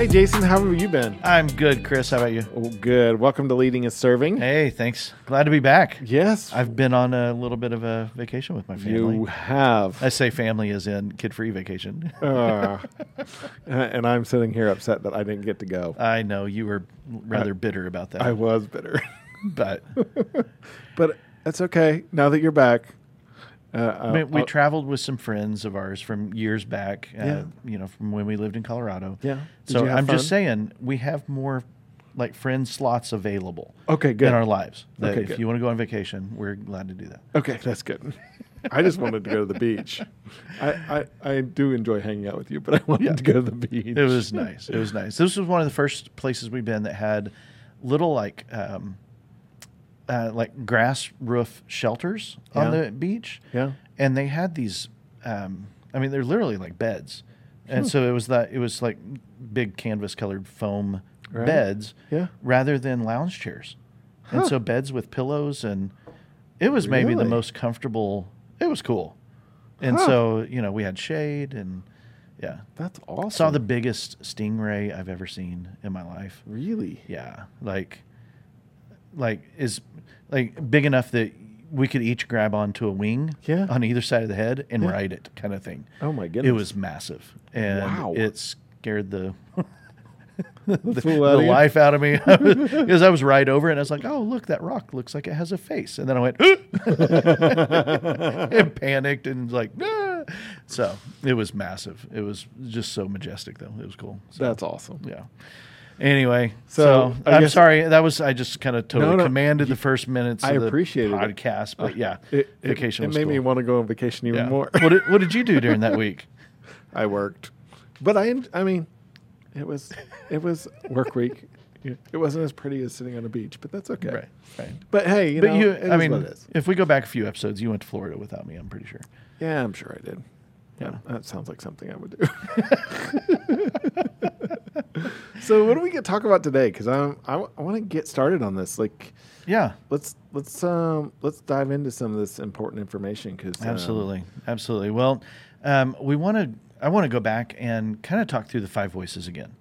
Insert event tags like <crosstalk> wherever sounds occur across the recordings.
Hey, Jason, how have you been? I'm good, Chris. How about you? Oh, good. Welcome to Leading is Serving. Hey, thanks. Glad to be back. Yes, I've been on a little bit of a vacation with my family. you have. I say family is in kid-free vacation. Uh, <laughs> and I'm sitting here upset that I didn't get to go. I know you were rather bitter about that, I was bitter. but <laughs> but that's okay. Now that you're back, uh, mean, we traveled with some friends of ours from years back. Uh, Yeah. You know, from when we lived in Colorado. Yeah. Did So I'm just saying we have more like friend slots available. Okay, good. In our lives, Okay, if good. you want to go on vacation, we're glad to do that. Okay, that's good. <laughs> I just wanted to go to the beach. I, I, I do enjoy hanging out with you, but I wanted Yeah. to go to the beach. It was nice. It was nice. This was one of the first places we've been that had little like um, uh, like grass roof shelters on Yeah. the beach. Yeah. and they had these. Um, I mean, they're literally like beds, Hmm. and so it was that it was like big canvas colored foam Right. beds, Yeah. rather than lounge chairs, and so beds with pillows and it was maybe the most comfortable. It was cool, and Huh. so you know we had shade and yeah. That's awesome. Saw the biggest stingray I've ever seen in my life. really. Yeah, like, like is like big enough that we could each grab onto a wing Yeah. on either side of the head and Yeah. ride it, kind of thing. Oh my goodness. It was massive, and Wow. it scared the <laughs> the, the of life out of me <laughs> <laughs> because I was right over it and I was like, "Oh, look, that rock looks like it has a face," and then I went and panicked and like, "Ah." so it was massive. It was just so majestic, though. It was cool. So, That's awesome. yeah. Anyway, So, so, I'm guess- sorry. That was I just kind of totally No, no, commanded the first minutes. I of the appreciated it. podcast, but yeah, <laughs> It, it, vacation it made me want to go on vacation even Yeah. more. what, did, what did you do during that <laughs> week? I worked, but I, I mean, it was, it was work week. It wasn't as pretty as sitting on a beach, but that's okay. Right, right. But hey, you but know, you, it I mean, what it is. if we go back a few episodes, you went to Florida without me. I'm pretty sure. Yeah, I'm sure I did. Yeah, that sounds like something I would do. <laughs> so, what do we get to talk about today? Because I'm I, want to get started on this. Like, Yeah, let's let's um let's dive into some of this important information. Because absolutely, absolutely. Well, um, we want to. I want to go back and kind of talk through the five voices again.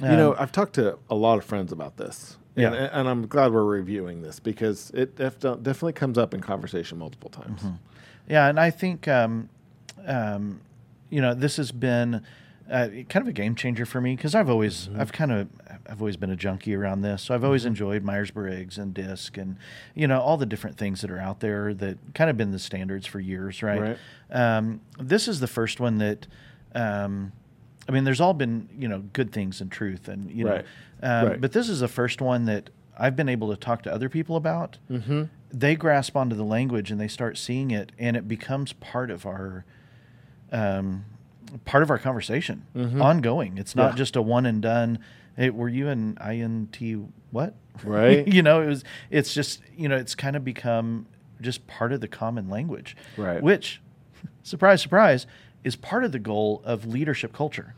you know, Um, I've talked to a lot of friends about this. Yeah. And, and I'm glad we're reviewing this because it def- definitely comes up in conversation multiple times. Mm-hmm. Yeah, and I think um, um, you know this has been uh, kind of a game changer for me because I've always Mm-hmm. I've kind of I've always been a junkie around this, so I've always enjoyed Myers Briggs and DISC and you know all the different things that are out there that kind of been the standards for years, right? Right. Um, this is the first one that. Um, I mean, there's all been you know good things and truth, and you know, Right. um, Right. but this is the first one that I've been able to talk to other people about. Mm-hmm. They grasp onto the language and they start seeing it, and it becomes part of our, um, part of our conversation, ongoing. It's not Yeah. just a one and done. Hey, were you an INT what? Right. <laughs> you know, it was. It's just you know, it's kind of become just part of the common language, Right. Which, <laughs> surprise, surprise, is part of the goal of leadership culture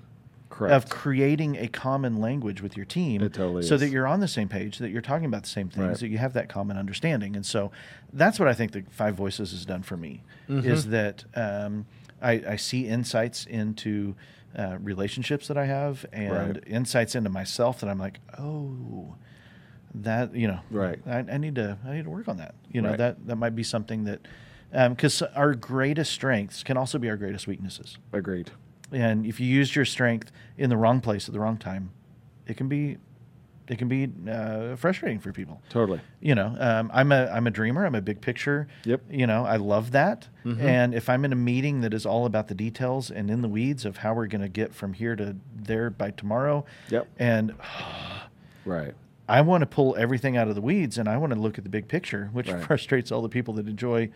Correct. of creating a common language with your team It totally so is. that you're on the same page that you're talking about the same things Right. that you have that common understanding and so that's what i think the five voices has done for me Mm-hmm. is that um, I, I see insights into uh, relationships that i have and Right. insights into myself that i'm like oh that you know Right. I, I need to i need to work on that you know Right. that that might be something that because our greatest strengths can also be our greatest weaknesses Agreed. and if you use your strength in the wrong place at the wrong time, it can be it can be uh, frustrating for people. Totally. You know, um, I'm a I'm a dreamer. I'm a big picture. Yep. You know, I love that. Mhm. And if I'm in a meeting that is all about the details and in the weeds of how we're going to get from here to there by tomorrow, Yep. and Right. I want to pull everything out of the weeds and I want to look at the big picture, which Right. frustrates all the people that enjoy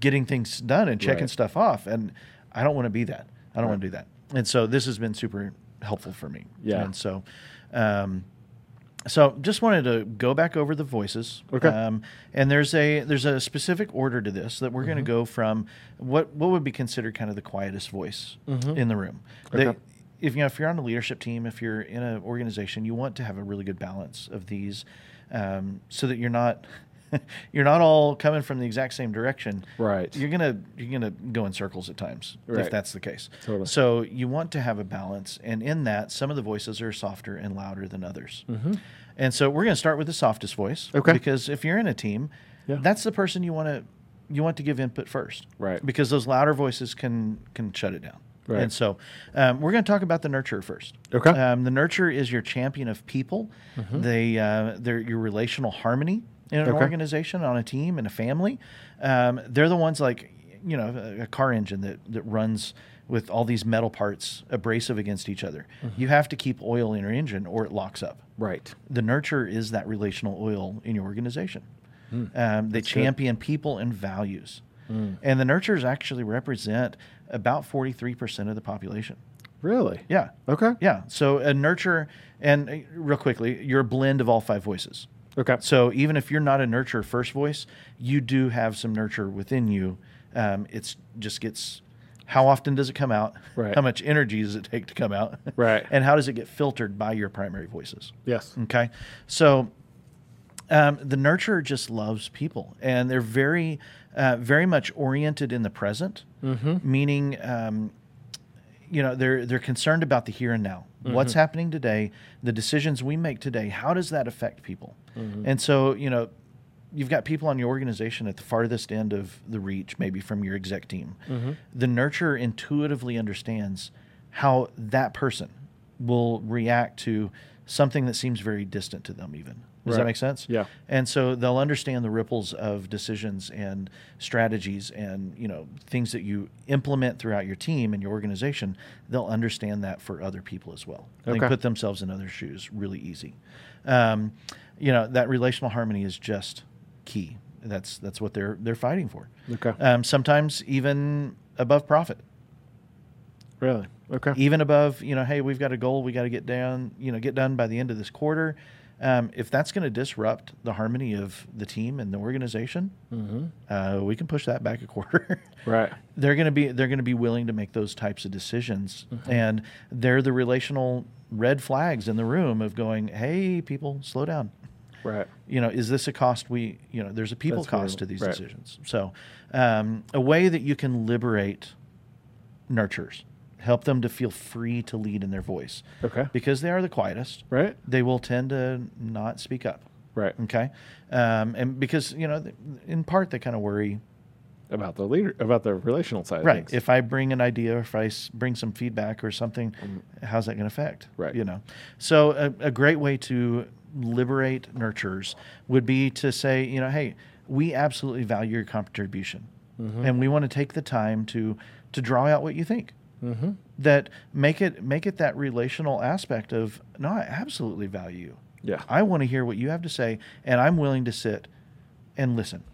getting things done and checking Right. stuff off. And I don't want to be that. I don't Right. want to do that. And so this has been super helpful for me. Yeah. And so, um, so just wanted to go back over the voices. Okay. Um, and there's a there's a specific order to this that we're going Mm-hmm. to go from what what would be considered kind of the quietest voice Mhm. in the room. Okay. They- if you know if you're on a leadership team, if you're in an organization, you want to have a really good balance of these, um, so that you're not <laughs> you're not all coming from the exact same direction. Right. You're gonna you're gonna go in circles at times Right. if that's the case. Totally. So you want to have a balance, and in that, some of the voices are softer and louder than others. Mm-hmm. And so we're gonna start with the softest voice. Okay. Because if you're in a team, Yeah. that's the person you want to you want to give input first. Right. Because those louder voices can can shut it down. Right. And so um, we're going to talk about the nurturer first. Okay. Um, the nurturer is your champion of people. They uh, they're your relational harmony in an. Okay. organization, on a team, in a family. Um, they're the ones like you know a, a car engine that that runs with all these metal parts abrasive against each other. Mm-hmm. You have to keep oil in your engine or it locks up. Right. The nurture is that relational oil in your organization. Hmm. Um, they champion people and values. And the nurturers actually represent about 43% of the population. Really? Yeah. Okay. Yeah. So a nurture, and uh, real quickly, you're a blend of all five voices. Okay. So even if you're not a nurture first voice, you do have some nurture within you. Um, it's just gets how often does it come out? Right. How much energy does it take to come out? Right. <laughs> And how does it get filtered by your primary voices? Yes. Okay. So um, the nurturer just loves people, and they're very, uh, very much oriented in the present, meaning, um, you know, they're they're concerned about the here and now. What's happening today? The decisions we make today. How does that affect people? And so, you know, you've got people on your organization at the farthest end of the reach, maybe from your exec team. The nurturer intuitively understands how that person will react to something that seems very distant to them, even. Does that make sense? Yeah. And so they'll understand the ripples of decisions and strategies and you know things that you implement throughout your team and your organization. They'll understand that for other people as well. They Okay. put themselves in other shoes really easy. Um, you know that relational harmony is just key. That's that's what they're they're fighting for. Okay. Um, sometimes even above profit Really? Okay. even above you know hey we've got a goal we got to get down you know get done by the end of this quarter um, if that's going to disrupt the harmony of the team and the organization uh, we can push that back a quarter <laughs> Right. they're going to be they're going to be willing to make those types of decisions and they're the relational red flags in the room of going hey people slow down Right. you know, is this a cost we, you know, there's a people That's cost to these right. decisions. So, um, a way that you can liberate nurturers, help them to feel free to lead in their voice. Okay. Because they are the quietest. Right. They will tend to not speak up. Right. Okay. Um, and because, you know, in part, they kind of worry About the leader, about the relational side. Right if i bring an idea if i bring some feedback or something how's that going to affect Mm. Right. you know so a, a great way to liberate nurturers would be to say you know hey we absolutely value your contribution Mm-hmm. and we want to take the time to to draw out what you think Mm-hmm. that make it make it that relational aspect of no i absolutely value you Yeah. i want to hear what you have to say and i'm willing to sit and listen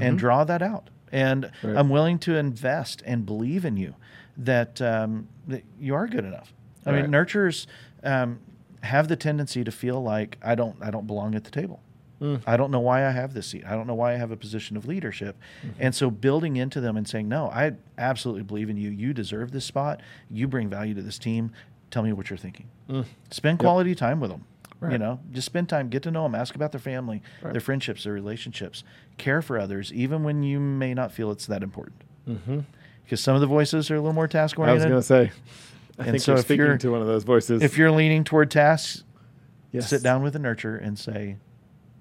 and draw that out and Mm-hmm. Right. i'm willing to invest and believe in you that um, that you are good enough i Right. mean nurturers um, have the tendency to feel like i don't i don't belong at the table Mm. I don't know why I have this seat. I don't know why I have a position of leadership. Mm-hmm. And so building into them and saying, no, I absolutely believe in you. You deserve this spot. You bring value to this team. Tell me what you're thinking. Spend quality time with them. You Mm. Know, just spend time, get to know them, ask about their family, Right. their friendships, their relationships. Care for others, even when you may not feel it's that important. Mm-hmm. Because some of the voices are a little more task oriented. I was going to say. I And think so you're if speaking you're- to one of those voices. If you're leaning toward tasks, Yes. sit down with a nurture and say,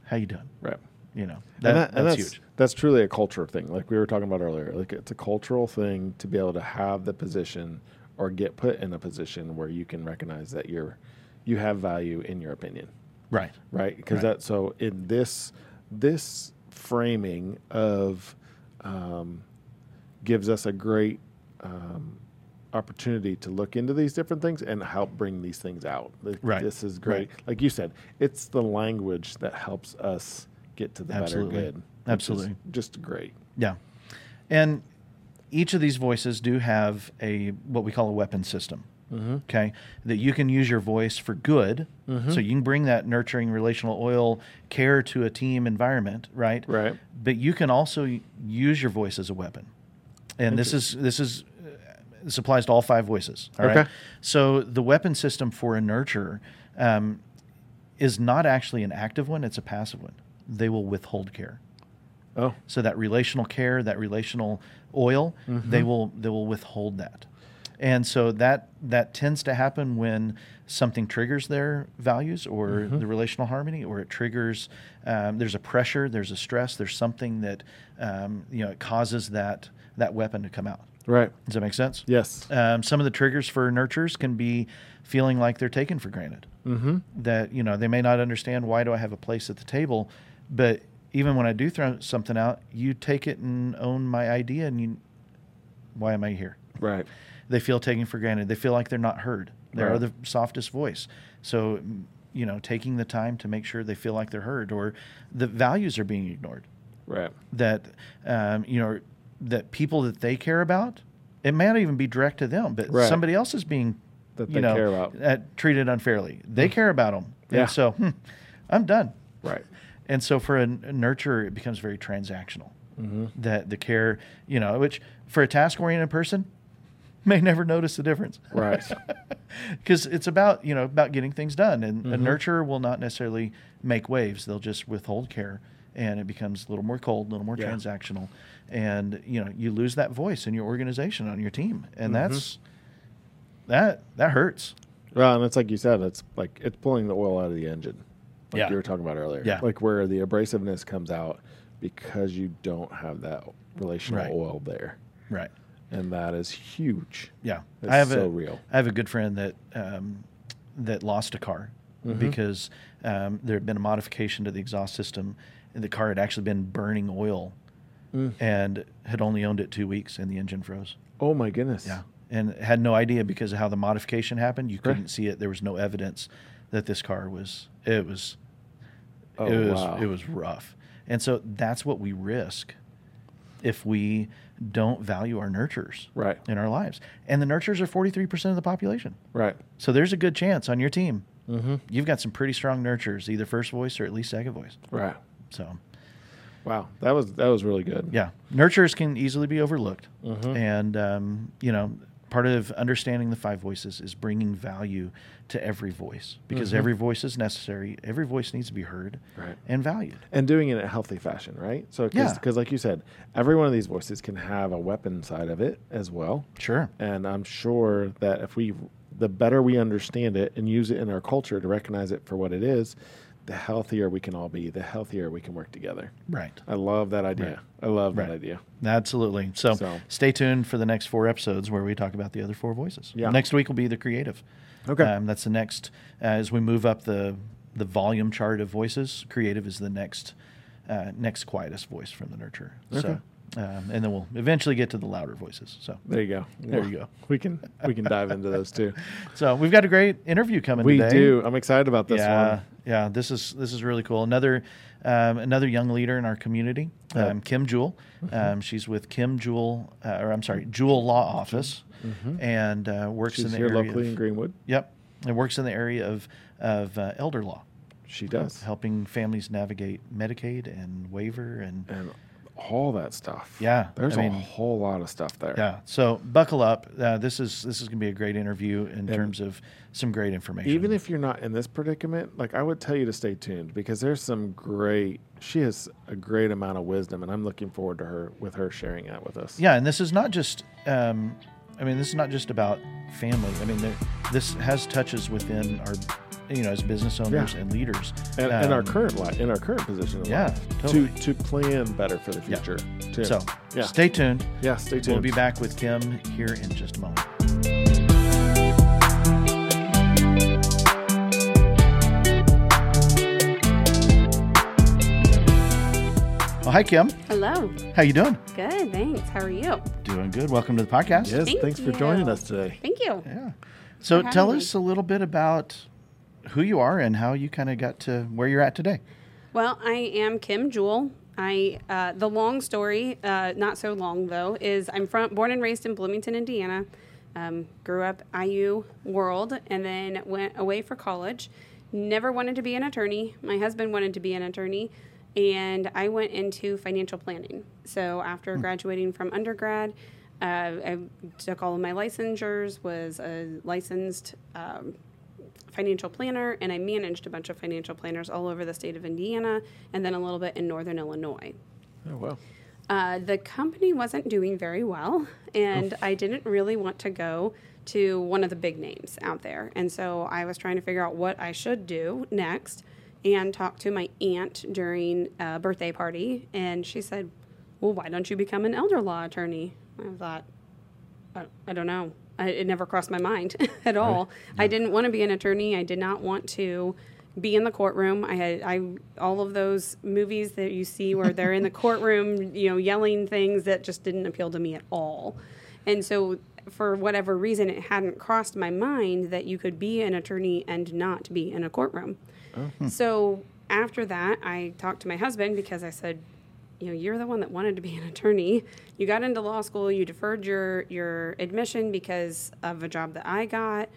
"How you doing?" Right. You know, and, that, and that's, that's huge. that's truly a culture thing, like we were talking about earlier. Like it's a cultural thing to be able to have the position or get put in a position where you can recognize that you're you have value in your opinion, Right. right? Because Right. that so in this this framing of um, gives us a great um, opportunity to look into these different things and help bring these things out. Like, Right. This is great. Like you said, it's the language that helps us get to the Absolutely. better good. Absolutely. Just great. Yeah. And each of these voices do have a what we call a weapon system. Mm-hmm. Okay, that you can use your voice for good, mm-hmm. so you can bring that nurturing relational oil care to a team environment, right? Right. But you can also use your voice as a weapon, and this is this is this applies to all five voices. All right. Okay. So the weapon system for a nurturer um, is not actually an active one; it's a passive one. They will withhold care. Oh. So that relational care, that relational oil, they will they will withhold that. And so that that tends to happen when something triggers their values or the relational harmony, or it triggers. Um, there's a pressure, there's a stress, there's something that um, you know it causes that that weapon to come out. Right. Does that make sense? Yes. Um, some of the triggers for nurturers can be feeling like they're taken for granted. Mm-hmm. That you know they may not understand why do I have a place at the table, but even when I do throw something out, you take it and own my idea, and you, why am I here? Right. They feel taken for granted. They feel like they're not heard. They are the softest voice. So, you know, taking the time to make sure they feel like they're heard, or the values are being ignored Right. that um, you know that people that they care about it may not even be direct to them but Right. somebody else is being That you they know care about. uh, treated unfairly they care about them Yeah. and so hmm, i'm done Right. and so for a, n- a nurturer it becomes very transactional Mm-hmm. that the care you know which for a task oriented person may never notice the difference Right. <laughs> because it's about you know about getting things done and a Mhm. nurturer will not necessarily make waves they'll just withhold care and it becomes a little more cold a little more Yeah. transactional and you know you lose that voice in your organization on your team and that's that that hurts Well, and it's like you said, it's like it's pulling the oil out of the engine, like Yeah. you were talking about earlier. Yeah. Like where the abrasiveness comes out because you don't have that relational Right. oil there, right and that is huge. yeah It's i have so a real. I have a good friend that um, that lost a car Mhm. because um, there had been a modification to the exhaust system and the car had actually been burning oil Mm. and had only owned it two weeks and the engine froze Oh my goodness. Yeah, and had no idea because of how the modification happened. You couldn't Right. see it. There was no evidence that this car was. It was. Oh, it was. wow. It was rough, and so that's what we risk if we don't value our nurturers Right. in our lives. And the nurturers are forty three percent of the population. Right. So there's a good chance on your team Mm-hmm. you've got some pretty strong nurturers, either first voice or at least second voice. Right. So Wow. That was that was really good. yeah, nurturers can easily be overlooked. Mhm. And, um, you know, part of understanding the five voices is bringing value to every voice because Mhm. every voice is necessary. Every voice needs to be heard Right. and valued. And doing it in a healthy fashion, right? So, Yeah. because like you said, every one of these voices can have a weapon side of it as well. Sure. And I'm sure that if we, the better we understand it and use it in our culture to recognize it for what it is, the healthier we can all be, the healthier we can work together. Right. I love that idea. Right. I love Right. that idea. Absolutely. So, So- stay tuned for the next four episodes where we talk about the other four voices. Yeah. Next week will be the creative. Okay. Um, that's the next, uh, as we move up the, the volume chart of voices, creative is the next, uh, next quietest voice from the nurture. Okay. So, um, and then we'll eventually get to the louder voices. So, There you go. There you go. <laughs> We can we can dive into those too. <laughs> so we've got a great interview coming We today. do. I'm excited about this yeah, one. Yeah. This is this is really cool. Another um, another young leader in our community. Mm-hmm. um, Kim Jewell. Um, she's with Kim Jewell, uh, or I'm sorry, Jewell Law Office, and uh, works Mm-hmm. She's in the here area. locally of- in Greenwood. Yep, and works in the area of of uh, elder law, She does. helping families navigate Medicaid and waiver and And all that stuff. Yeah, There's I a mean- whole lot of stuff there. yeah. So buckle up. Uh, this is this is gonna be a great interview in And terms of some great information. Even if you're not in this predicament, like I would tell you to stay tuned because there's some great. She has a great amount of wisdom, and I'm looking forward to her with her sharing that with us. Yeah, and this is not just. Um, I mean, this is not just about family. I mean, there, this has touches within our, you know, as business owners Yeah. and leaders. And in our Um, current life, in our current position, in Yeah, life, totally. to to plan better for the Yeah. future. too. So, yeah, stay tuned. yeah, stay tuned. We'll be back with Kim here in just a moment. Oh, hi, Kim. Hello. How you doing? Good. Thanks. How are you? Doing good. Welcome to the podcast. Yes, Thank thanks for joining us today. Thank you. Yeah. So tell having us a little bit about who you are and how you kind of got to where you're at today. Well, I am Kim Jewell. I uh, the long story, uh, not so long though, is I'm from born and raised in Bloomington, Indiana. Um, grew up IU world, and then went away for college. Never wanted to be an attorney. My husband wanted to be an attorney, and I went into financial planning. So after graduating from undergrad, uh, I took all of my licensures, was a licensed um, financial planner, and I managed a bunch of financial planners all over the state of Indiana and then a little bit in northern Illinois. Oh wow. Uh, the company wasn't doing very well, and I didn't really want to go to one of the big names out there. And so I was trying to figure out what I should do next and talked to my aunt during a birthday party, and she said, Well, why don't you become an elder law attorney? I thought, I, I don't know. I, it never crossed my mind <laughs> at all. I didn't want to be an attorney. I did not want to be in the courtroom. I had I all of those movies that you see where they're in the <laughs> courtroom, you know, yelling things that just didn't appeal to me at all. And so for whatever reason it hadn't crossed my mind that you could be an attorney and not be in a courtroom. Oh, hmm. So after that, I talked to my husband because I said, you know, you're the one that wanted to be an <laughs> attorney. You got into law school. You deferred your your admission because of a job that I got.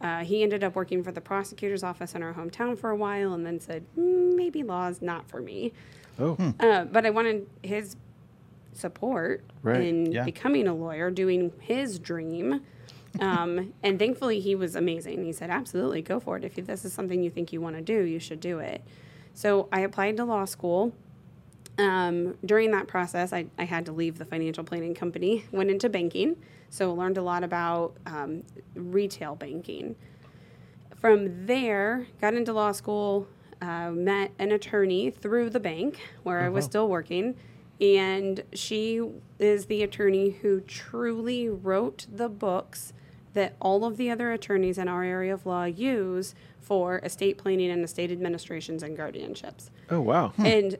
Uh, he ended up working for the prosecutor's office in our hometown for a while, and then said, mm, maybe law is not for me. Oh, Uh, but I wanted his support Right. in Yeah. becoming a lawyer, doing his dream. <laughs> Um, and thankfully, he was amazing. He said, Absolutely, go for it. If this is something you think you want to do, you should do it. So I applied to law school. Um, during that process, I, I had to leave the financial planning company, went into banking. So learned a lot about um, retail banking. From there, got into law school, uh, met an attorney through the bank where I was still working. And she is the attorney who truly wrote the books that all of the other attorneys in our area of law use for estate planning and estate administrations and guardianships oh wow. and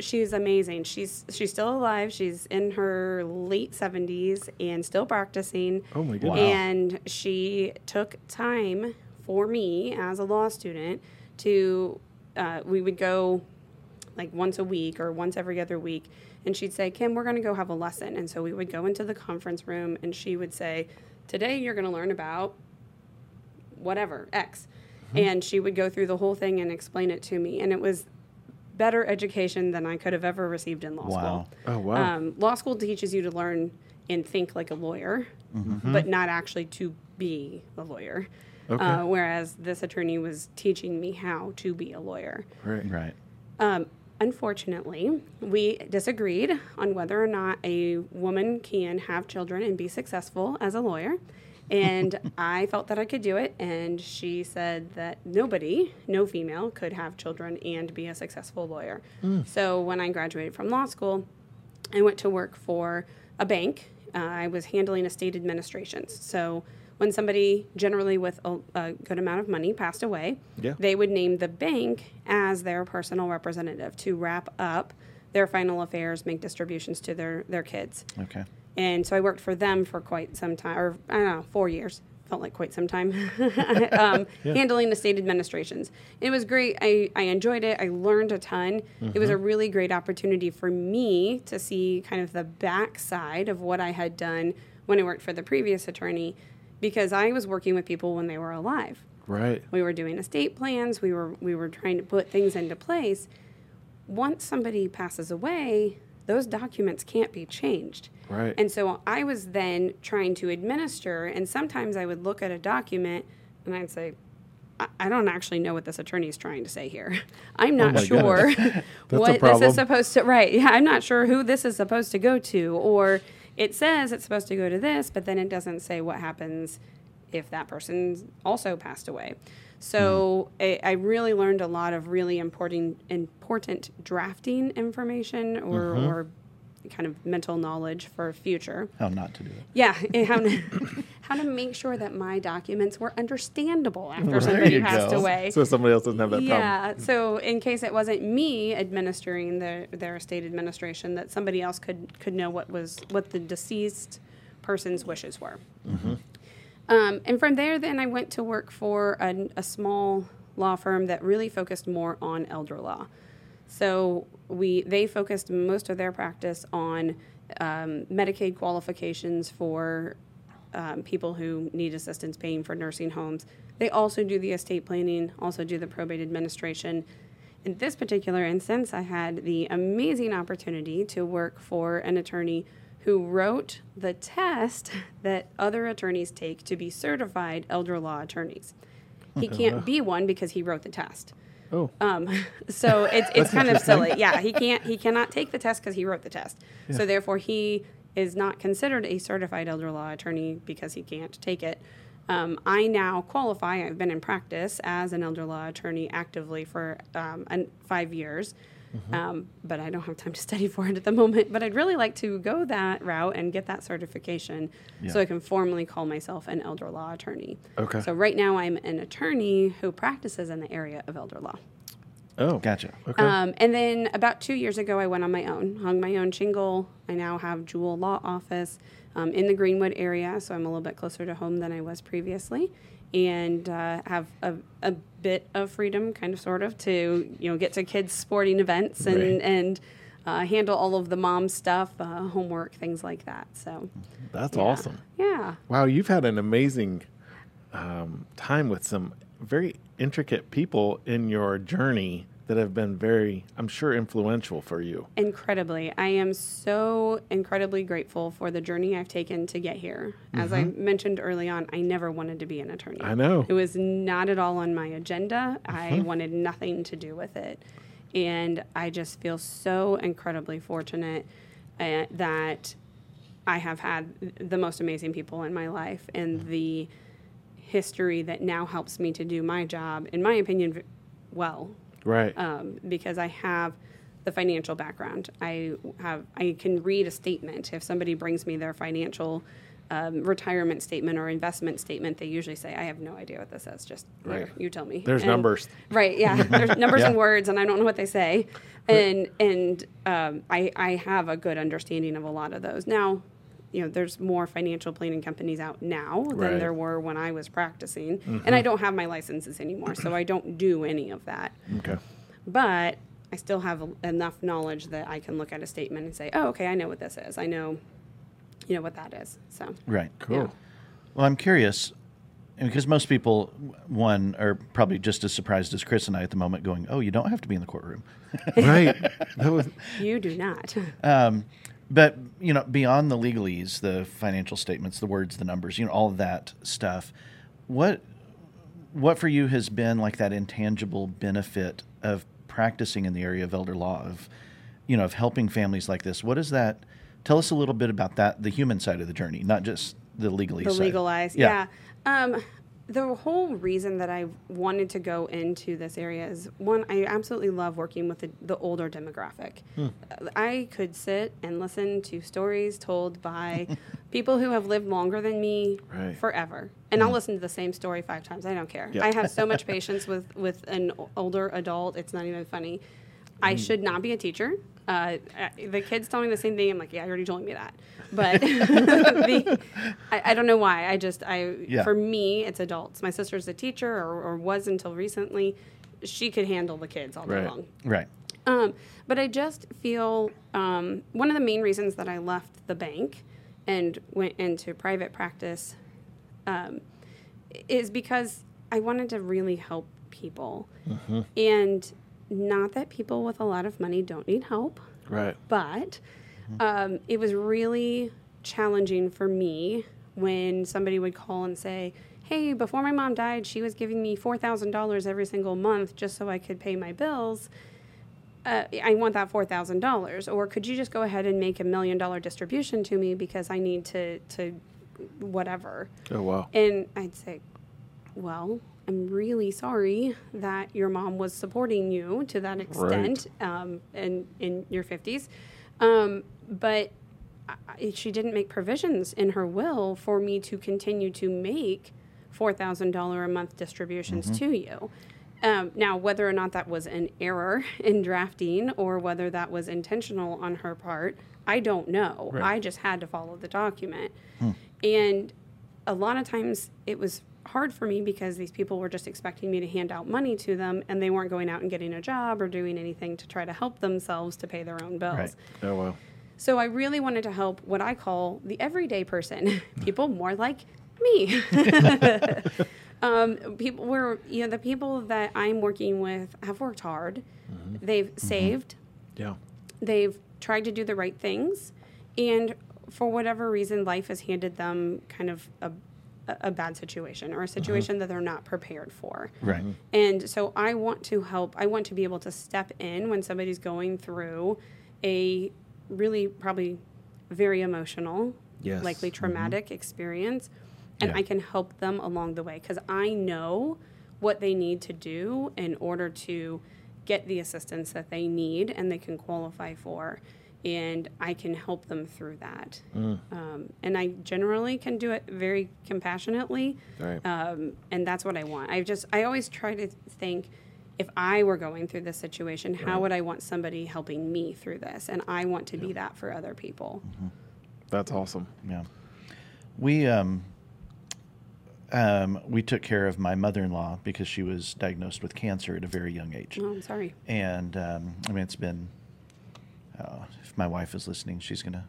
she's amazing. She's she's still alive. She's in her late seventies and still practicing. Oh my goodness. Wow. And she took time for me as a law student to uh, we would go like once a week or once every other week and she'd say kim we're going to go have a lesson and so we would go into the conference room and she would say today you're going to learn about whatever x and she would go through the whole thing and explain it to me and it was better education than i could have ever received in law Wow. school Oh wow. um, law school teaches you to learn and think like a lawyer, but not actually to be a lawyer. Okay. Uh, whereas this attorney was teaching me how to be a lawyer. right. Right. Um, unfortunately, we disagreed on whether or not a woman can have children and be successful as a lawyer. And <laughs> I felt that I could do it. And she said that nobody, no female, could have children and be a successful lawyer. So when I graduated from law school, I went to work for a bank. Uh, I was handling estate administrations. So when somebody, generally with a, a good amount of money, passed away, Yeah. they would name the bank as their personal representative to wrap up their final affairs, make distributions to their, their kids. Okay. And so I worked for them for quite some time, or I don't know, four years. Felt like quite some time, <laughs> <laughs> um, handling the state administrations. It was great. I, I enjoyed it. I learned a ton. It was a really great opportunity for me to see kind of the backside of what I had done when I worked for the previous attorney, because I was working with people when they were alive Right. we were doing estate plans we were we were trying to put things into place once somebody passes away those documents can't be changed Right. and so i was then trying to administer and sometimes i would look at a document and i'd say I- I don't actually know what this attorney is trying to say here. <laughs> I'm not Oh sure <laughs> <laughs> what this is supposed to. Right? Yeah, I'm not sure who this is supposed to go to, or it says it's supposed to go to this, but then it doesn't say what happens if that person also passed away. So I, I really learned a lot of really important important drafting information or, mm-hmm. or kind of mental knowledge for future. How not to do it. Yeah, <laughs> how to, how to make sure that my documents were understandable <laughs> after There somebody you passed go. away. So somebody else doesn't have that problem. yeah, so in case it wasn't me administering their their estate administration, that somebody else could could know what was what the deceased person's wishes were. Mm-hmm. Um, and from there, then I went to work for a, a small law firm that really focused more on elder law. So we they focused most of their practice on um, Medicaid qualifications for um, people who need assistance paying for nursing homes. They also do the estate planning, also do the probate administration. In this particular instance, I had the amazing opportunity to work for an attorney who wrote the test <laughs> that other attorneys take to be certified elder law attorneys. He can't be one because he wrote the test. Oh, Um, <laughs> so <laughs> it's it's kind of silly. Yeah, he can't he cannot take the test because he wrote the test. So therefore, he is not considered a certified elder law attorney because he can't take it. Um, I now qualify. I've been in practice as an elder law attorney actively for um, an, five years, um, but I don't have time to study <laughs> for it at the moment. But I'd really like to go that route and get that certification so I can formally call myself an elder law attorney. Okay. So right now I'm an attorney who practices in the area of elder law. oh, Gotcha. Okay. Um, and then about two years ago, I went on my own, hung my own shingle. I now have Jewell Law Office um, in the Greenwood area, so I'm a little bit closer to home than I was previously, and uh, have a, a bit of freedom, kind of, sort of, to you know get to kids' sporting events and Right. and uh, handle all of the mom stuff, uh, homework, things like that. So That's yeah. awesome. Yeah. Wow, you've had an amazing um, time with some very intricate people in your journey that have been very, I'm sure, influential for you. Incredibly. I am so incredibly grateful for the journey I've taken to get here. As I mm-hmm. mentioned early on, I never wanted to be an attorney. I know. It was not at all on my agenda. I mm-hmm. wanted nothing to do with it. And I just feel so incredibly fortunate uh, that I have had the most amazing people in my life and mm-hmm. the history that now helps me to do my job, in my opinion, well Right. um, because I have the financial background. I have I can read a statement. If somebody brings me their financial um, retirement statement or investment statement, they usually say, "I have no idea what this is. Just Right. you tell me." There's And- numbers. Right. Yeah. <laughs> There's numbers and words, and I don't know what they say. And and um, I I have a good understanding of a lot of those now. You know, there's more financial planning companies out now than Right. there were when I was practicing, and I don't have my licenses anymore, so I don't do any of that Okay. but I still have a- enough knowledge that I can look at a statement and say, "Oh, okay, I know what this is. I know, you know what that is." So, Right. Cool. Yeah. Well, I'm curious because most people, one, are probably just as surprised as Chris and I at the moment, going, "Oh, you don't have to be in the courtroom." right. <laughs> That was, you do not. Um, but you know, beyond the legalese, the financial statements, the words, the numbers, you know, all of that stuff. What what for you has been like that intangible benefit of practicing in the area of elder law of you know of helping families like this? What is that? Tell us a little bit about that, the human side of the journey, not just the legalese. the legalese, yeah. Um, the whole reason that I wanted to go into this area is one, I absolutely love working with the, the older demographic. Hmm. Uh, I could sit and listen to stories told by <laughs> people who have lived longer than me Right. forever. And I'll hmm. listen to the same story five times. I don't care. Yeah. I have so much <laughs> patience with, with an older adult. It's not even funny. I hmm. should not be a teacher. Uh, the kids tell me the same thing. I'm like, yeah, you already told me that. But <laughs> the, I, I don't know why. I just, I Yeah. for me, it's adults. My sister's a teacher, or, or was until recently. She could handle the kids all day Right. long. Right. Um, but I just feel um, one of the main reasons that I left the bank and went into private practice um, is because I wanted to really help people. And not that people with a lot of money don't need help, right. but um, it was really challenging for me when somebody would call and say, Hey, before my mom died, she was giving me $4,000 every single month just so I could pay my bills. Uh, I want that $4,000. Or could you just go ahead and make a million dollar distribution to me because I need to, to whatever? Oh, wow. And I'd say, well, I'm really sorry that your mom was supporting you to that extent um, in, in your 50s. Um, but I, she didn't make provisions in her will for me to continue to make $4,000 a month distributions to you. Um, now, whether or not that was an error <laughs> in drafting or whether that was intentional on her part, I don't know. Right. I just had to follow the document. And a lot of times it was hard for me because these people were just expecting me to hand out money to them and they weren't going out and getting a job or doing anything to try to help themselves to pay their own bills. Right. Oh, wow. So I really wanted to help what I call the everyday person, <laughs> people more like me. <laughs> um, people were, you know, the people that I'm working with have worked hard. They've saved, Yeah. they've tried to do the right things, and for whatever reason, life has handed them kind of a, a, bad situation or a uh-huh. situation that they're not prepared for. Right. And so I want to help, I want to be able to step in when somebody's going through a really probably very emotional, Yes. likely mm-hmm. traumatic experience. And Yeah. I can help them along the way because I know what they need to do in order to get the assistance that they need and they can qualify for. And I can help them through that. Um, and I generally can do it very compassionately. Right. Um, and that's what I want. I just, I always try to think if I were going through this situation, how would I want somebody helping me through this? And I want to be that for other people. That's awesome. Yeah. We um, um, we took care of my mother-in-law because she was diagnosed with cancer at a very young age, Oh, I'm sorry. and um, I mean it's been. Uh, if my wife is listening, she's gonna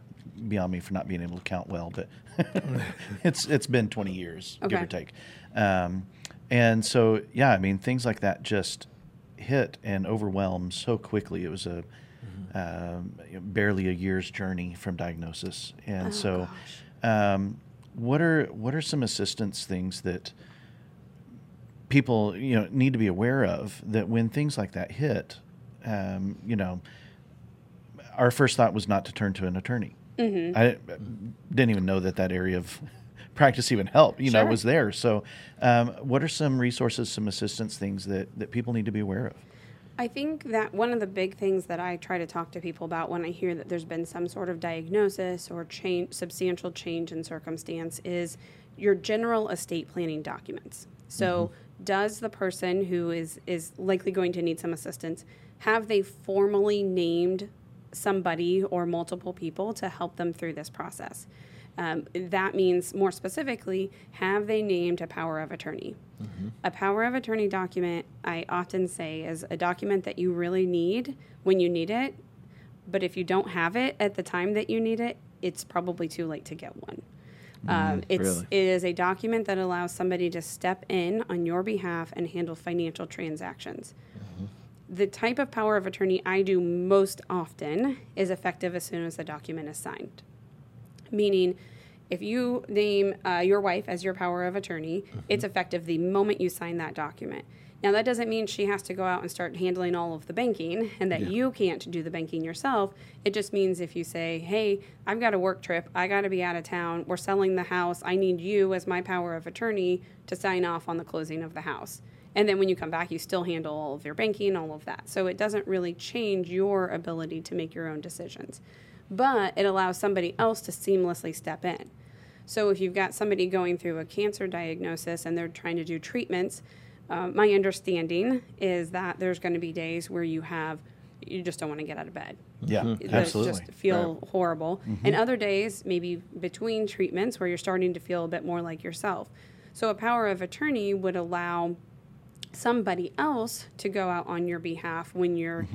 be on me for not being able to count well, but <laughs> it's it's been 20 years, give or take. Um, and so yeah, I mean things like that just hit and overwhelm so quickly. It was a um, you know, barely a year's journey from diagnosis, and Oh, so um, what are what are some assistance things that people you know need to be aware of that when things like that hit, um, you know, our first thought was not to turn to an attorney. Mm-hmm. I didn't even know that that area of <laughs> practice even helped. you know Sure. was there. So, um, what are some resources, some assistance things that that people need to be aware of? I think that one of the big things that I try to talk to people about when I hear that there's been some sort of diagnosis or change, substantial change in circumstance is your general estate planning documents. So, does the person who is is likely going to need some assistance have they formally named somebody or multiple people to help them through this process? Um, that means, more specifically, have they named a power of attorney? A power of attorney document, I often say, is a document that you really need when you need it. But if you don't have it at the time that you need it, it's probably too late to get one. Um, it's really? it is a document that allows somebody to step in on your behalf and handle financial transactions. The type of power of attorney I do most often is effective as soon as the document is signed meaning if you name uh, your wife as your power of attorney, it's effective the moment you sign that document. Now, that doesn't mean she has to go out and start handling all of the banking and that you can't do the banking yourself. It just means if you say, hey, I've got a work trip, I got to be out of town, we're selling the house, I need you as my power of attorney to sign off on the closing of the house. And then when you come back, you still handle all of your banking, all of that. So it doesn't really change your ability to make your own decisions but it allows somebody else to seamlessly step in. So if you've got somebody going through a cancer diagnosis and they're trying to do treatments, uh, my understanding is that there's going to be days where you have you just don't want to get out of bed. Yeah, That absolutely. Just feel horrible. And other days, maybe between treatments, where you're starting to feel a bit more like yourself. So a power of attorney would allow somebody else to go out on your behalf when you're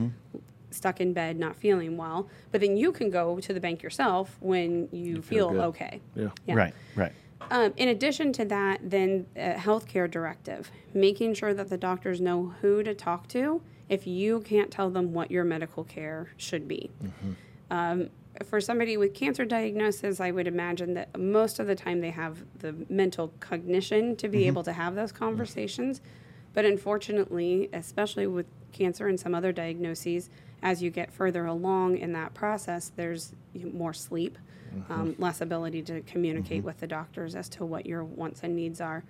stuck in bed not feeling well but then you can go to the bank yourself when you, feel, good. okay Yeah. Yeah. Right, right. um, in addition to that then a healthcare directive making sure that the doctors know who to talk to if you can't tell them what your medical care should be um, for somebody with cancer diagnosis, I would imagine that most of the time they have the mental cognition to be able to have those conversations. But unfortunately, especially with cancer and some other diagnoses, as you get further along in that process, there's more sleep, um, less ability to communicate with the doctors as to what your wants and needs are.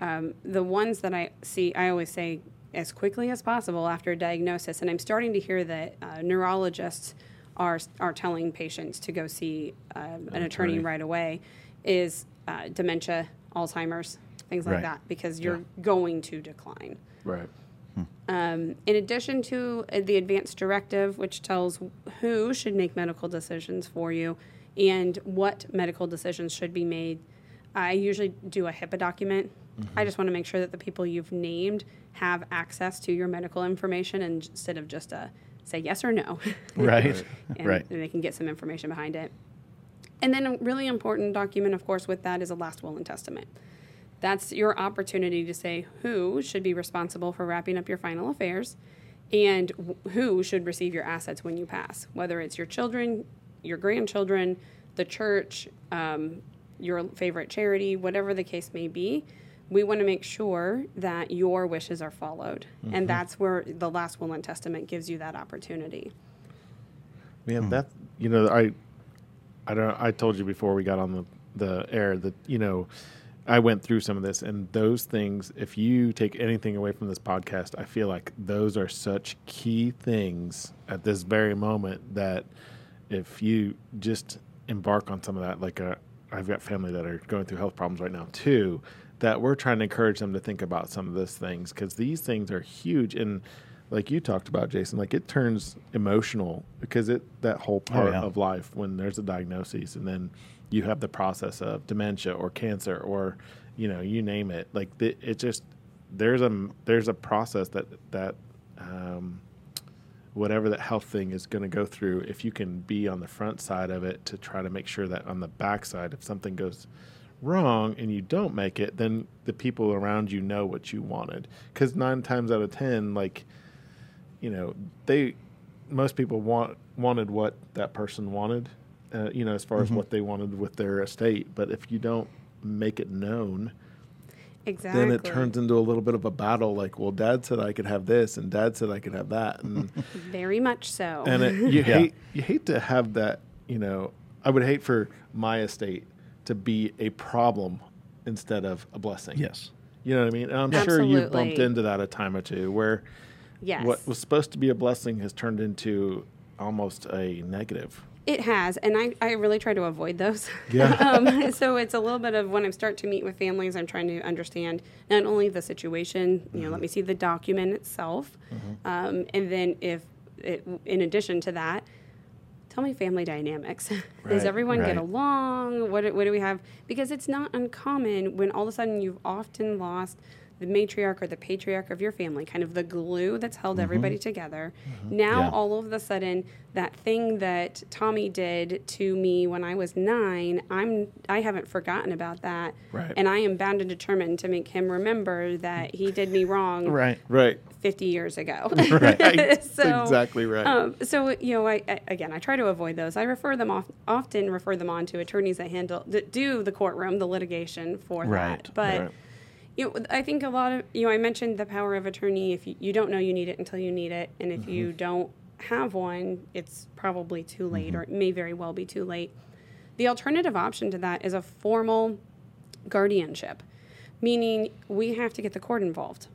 Um, the ones that I see, I always say as quickly as possible after a diagnosis, and I'm starting to hear that uh, neurologists are are telling patients to go see um, an attorney attorney. right away, is uh, dementia, Alzheimer's, things like Right. that, because you're going to decline. Right. Um, in addition to uh, the advanced directive, which tells who should make medical decisions for you and what medical decisions should be made, I usually do a HIPAA document. I just want to make sure that the people you've named have access to your medical information and instead of just a say yes or no. <laughs> Right, and right. they can get some information behind it. And then a really important document, of course, with that is a last will and testament. That's your opportunity to say who should be responsible for wrapping up your final affairs and who should receive your assets when you pass, whether it's your children, your grandchildren, the church, um, your favorite charity, whatever the case may be. We want to make sure that your wishes are followed. And that's where the last will and testament gives you that opportunity. Man, that you know, I, I don't. I told you before we got on the the air that you know, I went through some of this, and those things. If you take anything away from this podcast, I feel like those are such key things at this very moment that if you just embark on some of that, like uh, I've got family that are going through health problems right now too. That we're trying to encourage them to think about some of those things because these things are huge and like you talked about jason like it turns emotional because it that whole part yeah. of life when there's a diagnosis and then you have the process of dementia or cancer or you know you name it. Like the, it just there's a there's a process that that um, whatever that health thing is going to go through if you can be on the front side of it to try to make sure that on the back side if something goes wrong and you don't make it then the people around you know what you wanted. Because nine times out of ten like you know they most people want wanted what that person wanted uh, you know as far as what they wanted with their estate but if you don't make it known Exactly. then it turns into a little bit of a battle like well dad said i could have this and dad said i could have that and <laughs> very much so. and it, <laughs> you Yeah. hate you hate to have that you know i would hate for my estate to be a problem instead of a blessing Yes. you know what i mean and i'm sure you've bumped into that a time or two where yes. what was supposed to be a blessing has turned into almost a negative It has, and I, I really try to avoid those. <laughs> Yeah. um, so it's a little bit of when I start to meet with families, I'm trying to understand not only the situation, you know, let me see the document itself, um, and then if, it, in addition to that, tell me family dynamics. <laughs> Right, Does everyone get along? What, what do we have? Because it's not uncommon when all of a sudden you've often lost the matriarch or the patriarch of your family, kind of the glue that's held everybody together. Now, Yeah. all of a sudden, that thing that Tommy did to me when I was nine, I'm I haven't forgotten about that, Right. and I am bound and determined to make him remember that he did me wrong <laughs> Right. right 50 years ago. <laughs> <laughs> Right. so, exactly right um, so you know, I, I again, I try to avoid those. I refer them off, often refer them on to attorneys that handle that do the courtroom, the litigation for Right, that. But right. You know, I think a lot of you know, I mentioned the power of attorney. If you, you don't know you need it until you need it, and if you mm-hmm. don't have one, it's probably too late, or mm-hmm. it may very well be too late. The alternative option to that is a formal guardianship, meaning we have to get the court involved.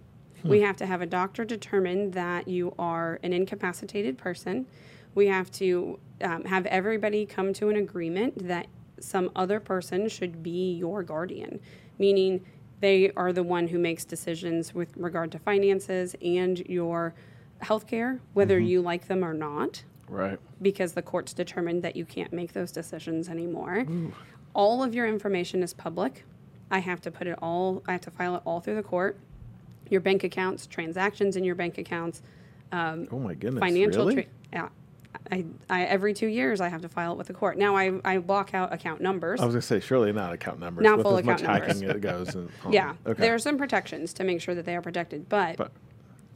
Hmm. We have to have a doctor determine that you are an incapacitated person. We have to um, have everybody come to an agreement that some other person should be your guardian, meaning they are the one who makes decisions with regard to finances and your health care, whether you like them or not right because the court's determined that you can't make those decisions anymore. All of your information is public. I have to put it all, I have to file it all through the court. Your bank accounts, transactions in your bank accounts, um, oh my goodness financial. really? Tra- yeah. I, I, every two years, I have to file it with the court. Now, I, I block out account numbers. I was gonna say surely not account numbers Not with full as much account numbers. hacking it goes. And, <laughs> oh, yeah, okay. there are some protections to make sure that they are protected, but, But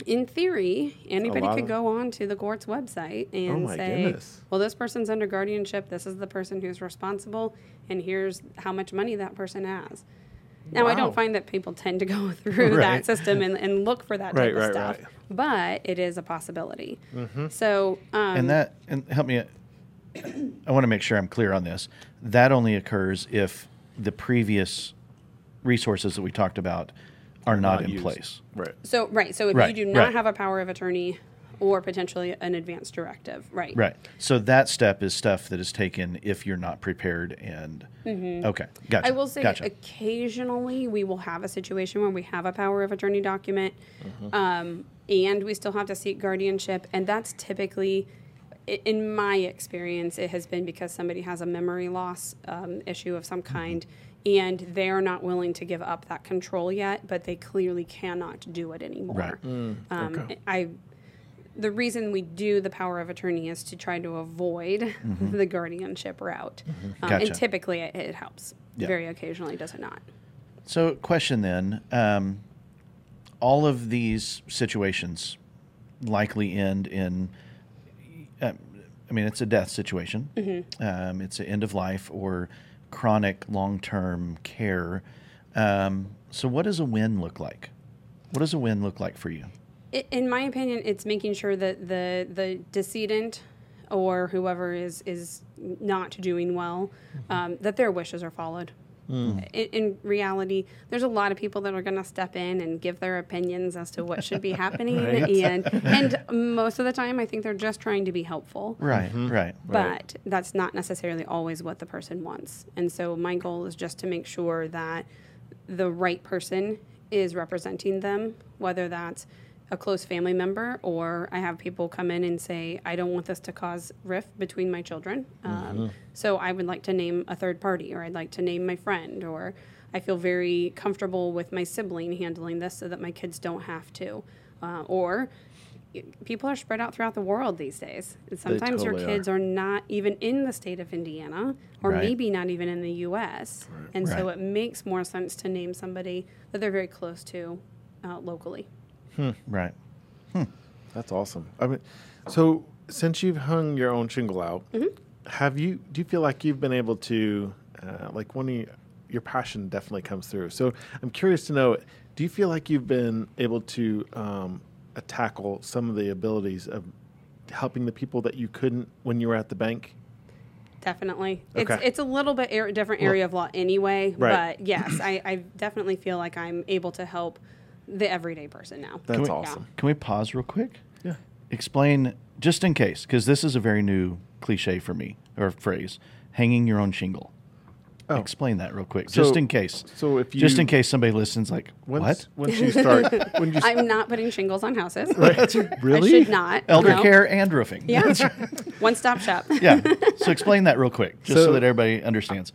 in theory, anybody could go on to the court's website oh and my say, goodness. "Well, this person's under guardianship. This is the person who's responsible, and here's how much money that person has." Now, I don't find that people tend to go <laughs> through <laughs> Right. that system and, and look for that type Right, of right, stuff, right. But it is a possibility. So, um, and that and help me i want to make sure i'm clear on this that only occurs if the previous resources that we talked about are not, in used. place right so right. So if Right, you do not right. have a power of attorney or potentially an advance directive, right? right so that step is stuff that is taken if you're not prepared and okay gotcha Mm-hmm. I will say gotcha occasionally we will have a situation where we have a power of attorney document Mm-hmm. um, and we still have to seek guardianship. And that's typically, in my experience, it has been because somebody has a memory loss um, issue of some Mm-hmm. kind and they're not willing to give up that control yet, but they clearly cannot do it anymore. Right. Um, okay. I the reason we do the power of attorney is to try to avoid <laughs> the guardianship route, um, Mm-hmm. Gotcha. and typically it, it helps. Yeah. Very occasionally, does it not? So, question then: um, All of these situations likely end in. Uh, I mean, it's a death situation. Mm-hmm. Um, it's an end of life or chronic long term care. Um, so, what does a win look like? What does a win look like for you? In my opinion, it's making sure that the the decedent or whoever is is not doing well, um, that their wishes are followed. Mm. In, in reality, there's a lot of people that are going to step in and give their opinions as to what should be <laughs> happening, and and most of the time, I think they're just trying to be helpful. Mm-hmm. Right, right. But that's not necessarily always what the person wants. And so my goal is just to make sure that the right person is representing them, whether that's a close family member or I have people come in and say, I don't want this to cause rift between my children. Um, so I would like to name a third party or I'd like to name my friend or I feel very comfortable with my sibling handling this so that my kids don't have to. Uh, or people are spread out throughout the world these days. And sometimes your totally are. kids are. not even in the state of Indiana or Right. maybe not even in the US. And so it makes more sense to name somebody that they're very close to uh, locally. Right. That's awesome. I mean, so since you've hung your own shingle out, have you? Do you feel like you've been able to, uh, like, one of you, your passion definitely comes through. So I'm curious to know, do you feel like you've been able to um, uh, tackle some of the abilities of helping the people that you couldn't when you were at the bank? Definitely. It's Okay. it's a little bit ar- different area of law anyway, Right. but yes, I, I definitely feel like I'm able to help the everyday person now. That's we- awesome. Can we pause real quick? Yeah. Explain, just in case, because this is a very new cliche for me or phrase hanging your own shingle. Oh. Explain that real quick, just in case. so if you, just in case somebody listens, like, Once, what? Once you start, when you <laughs> I'm not putting shingles on houses. <laughs> Right. really I should not. Elder no. care and roofing. Yeah. <laughs> One stop shop. yeah. So explain that real quick, just so, So- that everybody understands.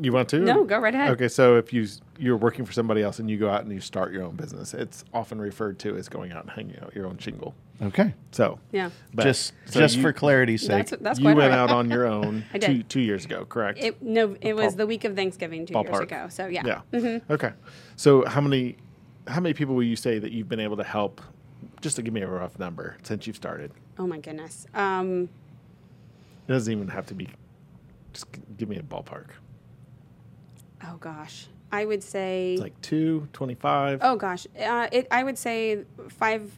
You want to? No, go right ahead. Okay, so if you you're working for somebody else and you go out and you start your own business, it's often referred to as going out and hanging out your own shingle. Okay. So Yeah. but- just so just you- for clarity's sake. That's that's you went all right. out on your own <laughs> two two years ago, correct? It no, it was Ball- the week of Thanksgiving two years ballpark. ago. So yeah. Yeah. Okay. So how many how many people will you say that you've been able to help? Just to give me a rough number since you've started. Oh my goodness. Um, It doesn't even have to be. Just give me a ballpark. Oh gosh, I would say. It's like two, 25. oh gosh, uh, it. I would say five,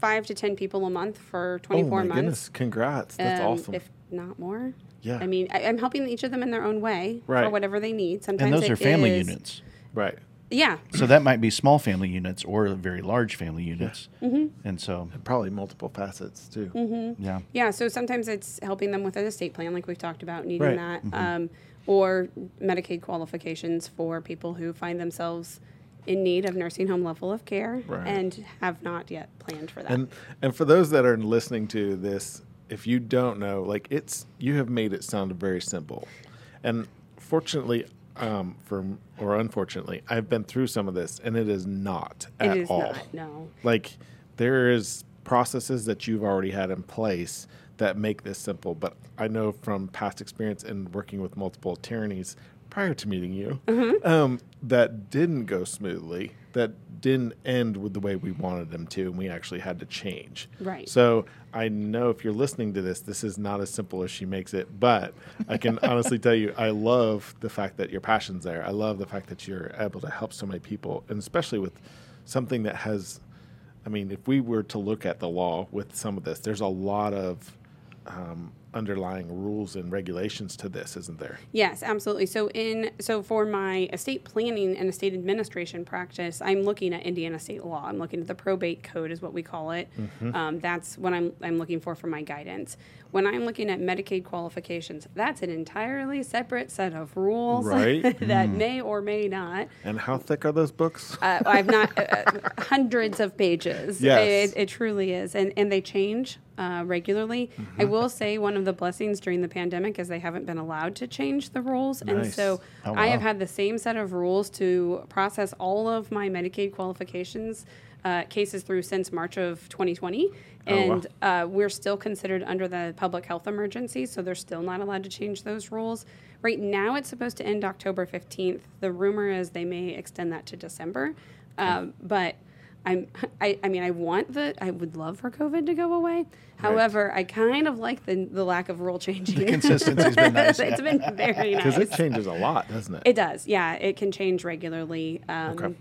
five to ten people a month for twenty oh four my months. goodness! Congrats. That's um, awesome. If not more. Yeah. I mean, I, I'm helping each of them in their own way Right. for whatever they need. Sometimes and those it are family is- units. right. Yeah. So that might be small family units or very large family units. Mm-hmm. And so, Probably multiple facets too. yeah. Yeah, so sometimes it's helping them with an estate plan, like we've talked about, needing Right. that, Mm-hmm. um, or Medicaid qualifications for people who find themselves in need of nursing home level of care Right. and have not yet planned for that. And and for those that are listening to this, if you don't know, like it's you have made it sound very simple, and fortunately, um, for or unfortunately, I've been through some of this, and it is not it at is all. not, no. Like there is processes that you've already had in place that make this simple. But I know from past experience and working with multiple tyrannies prior to meeting you, Mm-hmm. um, that didn't go smoothly. That didn't end with the way we wanted them to, and we actually had to change. Right. So I know if you're listening to this, this is not as simple as she makes it. But I can <laughs> honestly tell you, I love the fact that your passion's there. I love the fact that you're able to help so many people, and especially with something that has. I mean, if we were to look at the law with some of this, there's a lot of um, underlying rules and regulations to this, isn't there? Yes, absolutely. So in so for my estate planning and estate administration practice, I'm looking at Indiana state law. I'm looking at the probate code, is what we call it. Mm-hmm. Um, that's what I'm I'm looking for for my guidance. When I'm looking at Medicaid qualifications, that's an entirely separate set of rules Right. <laughs> that may or may not. And how thick are those books? Uh, I've not uh, <laughs> hundreds of pages. Yes. It, it truly is, and and they change uh, regularly. Mm-hmm. I will say one of the blessings during the pandemic is they haven't been allowed to change the rules, and so Oh, I have had the same set of rules to process all of my Medicaid qualifications. Uh, cases through since March of 2020, Oh, wow. and uh, we're still considered under the public health emergency, so they're still not allowed to change those rules. Right now, it's supposed to end October 15th. The rumor is they may extend that to December, um, but I'm, <laughs> I, I mean, I want the, I would love for COVID to go away. However, I kind of like the, the lack of rule changing. The consistency's been <laughs> nice. it's been very <laughs> nice. Because it changes a lot, doesn't it? It does, yeah. It can change regularly. Um, Okay.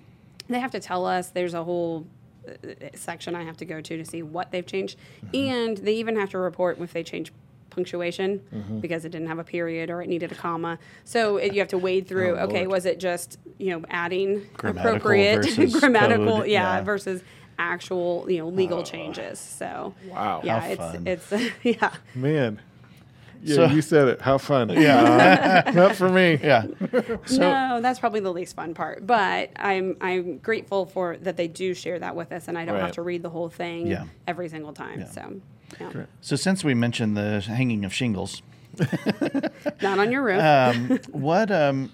They have to tell us. There's a whole uh, section I have to go to to see what they've changed, Mm-hmm. and they even have to report if they change punctuation Mm-hmm. because it didn't have a period or it needed a comma. So it, you have to wade through. Oh, okay, Lord. was it just you know adding Grammatical appropriate <laughs> versus grammatical, code, yeah, yeah. versus actual you know legal changes. So Wow. yeah, How it's fun. it's <laughs> yeah. Man. Yeah, So- you said it. How fun. <laughs> Yeah. not for me. Yeah. So no, that's probably the least fun part. But I'm I'm grateful for that they do share that with us, and I don't have to read the whole thing Yeah. every single time. Yeah. So, yeah. so since we mentioned the hanging of shingles, <laughs> not on your roof. um, <laughs> what um,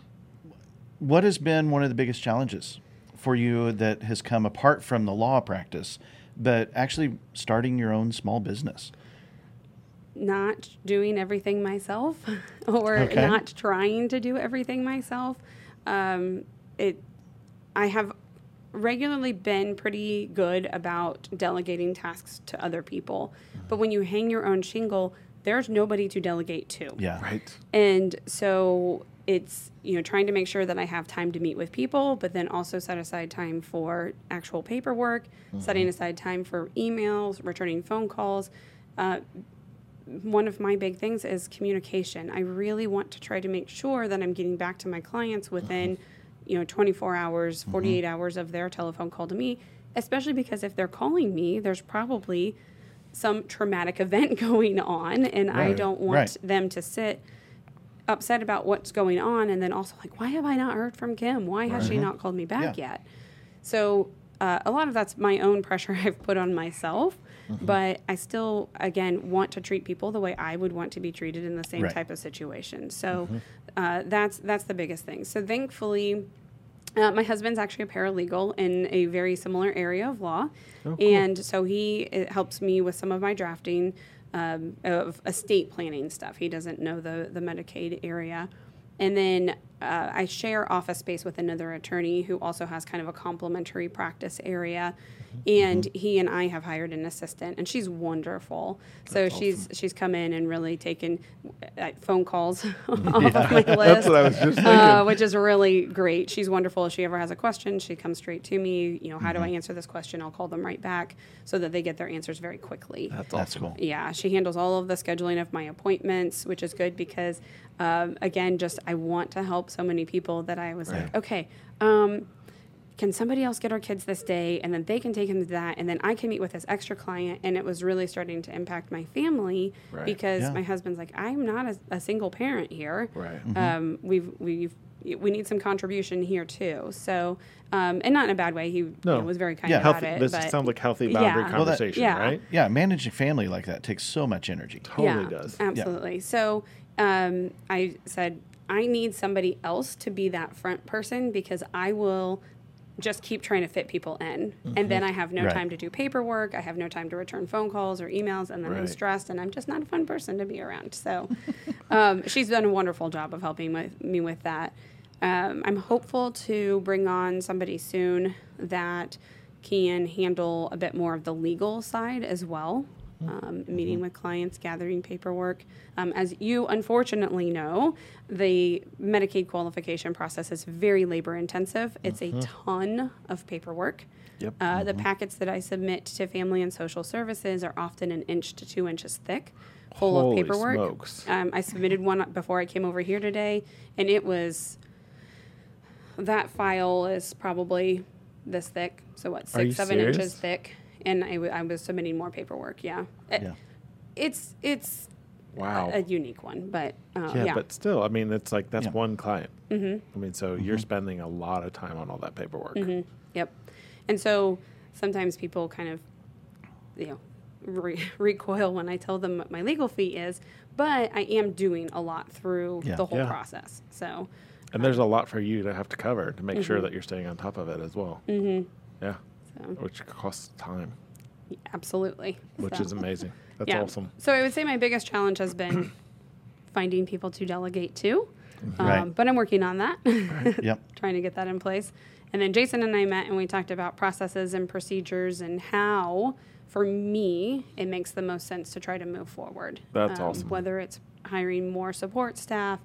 what has been one of the biggest challenges for you that has come apart from the law practice, but actually starting your own small business? not doing everything myself, <laughs> or Okay. not trying to do everything myself. Um, it, I have regularly been pretty good about delegating tasks to other people, but when you hang your own shingle, there's nobody to delegate to. Yeah. Right. And so it's, you know, trying to make sure that I have time to meet with people, but then also set aside time for actual paperwork, setting aside time for emails, returning phone calls. Uh, one of my big things is communication. I really want to try to make sure that I'm getting back to my clients within, you know, 24 hours, 48 hours of their telephone call to me, especially because if they're calling me, there's probably some traumatic <laughs> event going on and I don't want Right. them to sit upset about what's going on and then also like why have I not heard from Kim? Why has she not called me back Yeah. yet? So uh, a lot of that's my own <laughs> pressure I've put on myself, Mm-hmm. but I still again want to treat people the way I would want to be treated in the same Right. type of situation. So uh, that's that's the biggest thing. So thankfully. Uh, my husband's actually a paralegal in a very similar area of law, and so he it helps me with some of my drafting um, of estate planning stuff. He doesn't know the the Medicaid area, and then uh, I share office space with another attorney who also has kind of a complementary practice area, and he and I have hired an assistant, and she's wonderful. so she's she's come in and really taken uh, phone calls <laughs> <laughs> off of my list That's what I was just uh, which is really great. She's wonderful. If she ever has a question, she comes straight to me. You know, how do I answer this question? I'll call them right back so that they get their answers very quickly. That's That's awesome. cool. Yeah, she handles all of the scheduling of my appointments, which is good because, um, again, just I want to help so many people that I was like, okay, um, can somebody else get our kids this day and then they can take them to that and then I can meet with this extra client and it was really starting to impact my family Right. because Yeah. my husband's like I'm not a, a single parent here Right. um, we've we've we need some contribution here too so um, and not in a bad way he you No. know, was very kind Yeah. about Healthy, it this but sounds like healthy boundary Yeah. Well, that- conversation, yeah. right? Yeah, managing family like that takes so much energy. Totally yeah, does. Absolutely. So um, I said, I need somebody else to be that front person because I will just keep trying to fit people in. And then I have no Right. time to do paperwork. I have no time to return phone calls or emails. And then I'm stressed and I'm just not a fun person to be around. So <laughs> um, she's done a wonderful job of helping with, me with that. Um, I'm hopeful to bring on somebody soon that can handle a bit more of the legal side as well. Um, meeting with clients, gathering paperwork. Um, as you unfortunately know, the Medicaid qualification process is very labor intensive. It's a ton of paperwork. Yep. Uh, The packets that I submit to Family and Social Services are often an inch to two inches thick, full Holy of paperwork. smokes. Um, I submitted one before I came over here today, and it was that file is probably this thick. So what, six, seven serious? inches thick, and I, w- I was submitting more paperwork. Yeah, It- Yeah. it's it's Wow. a, a unique one, but uh, yeah, yeah, but still, I mean, it's like that's Yeah. one client. Mm-hmm. I mean, so Mm-hmm. you're spending a lot of time on all that paperwork. Yep. And so sometimes people kind of, you know, re- <laughs> recoil when I tell them what my legal fee is, but I am doing a lot through Yeah. the whole Yeah. process. So, And there's a lot for you to have to cover to make Mm-hmm. sure that you're staying on top of it as well. Mm-hmm. Yeah. So Which costs time, absolutely. which So, is amazing. That's yeah. awesome. So I would say my biggest challenge has been <clears throat> finding people to delegate to. Um, Right. But I'm working on that. <laughs> Yep. <laughs> trying to get that in place. And then Jason and I met and we talked about processes and procedures and how, for me, it makes the most sense to try to move forward. That's awesome. Whether it's hiring more support staff,